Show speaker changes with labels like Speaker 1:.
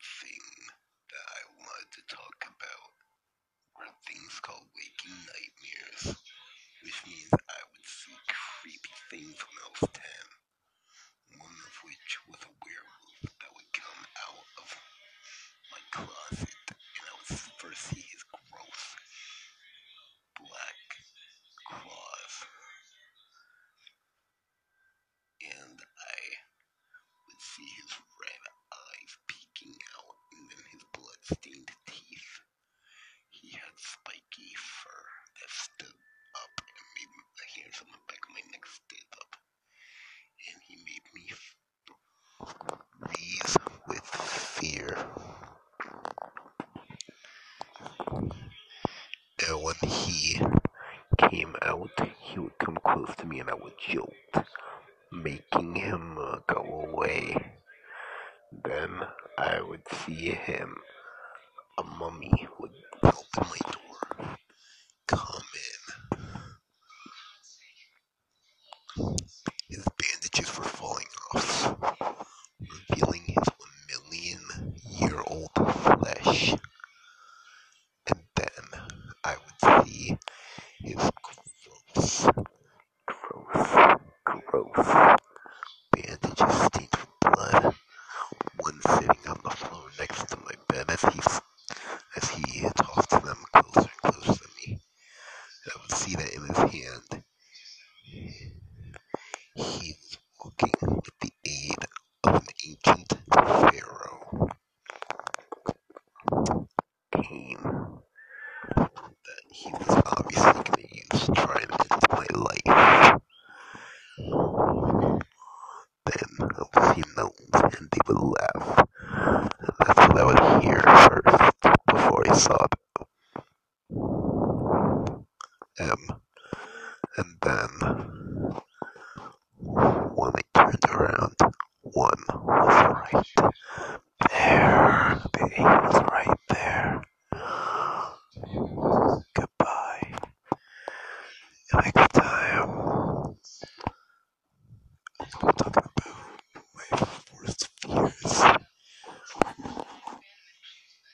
Speaker 1: thing that I wanted to talk about were things called waking nightmares, which means I would see creepy things when I was 10. One of which was a werewolf that would come out of my closet, and I would first see his gross black claws. And I would see his red eyes peeking out, and then his blood-stained teeth. He had spiky fur that stood up and made the hairs on the back of my neck stand up. And he made me freeze with fear. When he came out, he would come close to me and I would jolt, making him uh, go away. Then I would see him, a mummy would open my door, come in. His bandages were falling off, revealing his one million year old flesh. And then I would see his gross, gross, gross bandages stained with blood. One sitting on the floor next to my bed as he as he tossed them closer and closer to me. And I would see that in his hand. He was walking he was obviously going to use to try end my life. Then I would see gnomes and they would laugh. And that's what I would hear first before I saw them. And then when I turned around, one was right there. He was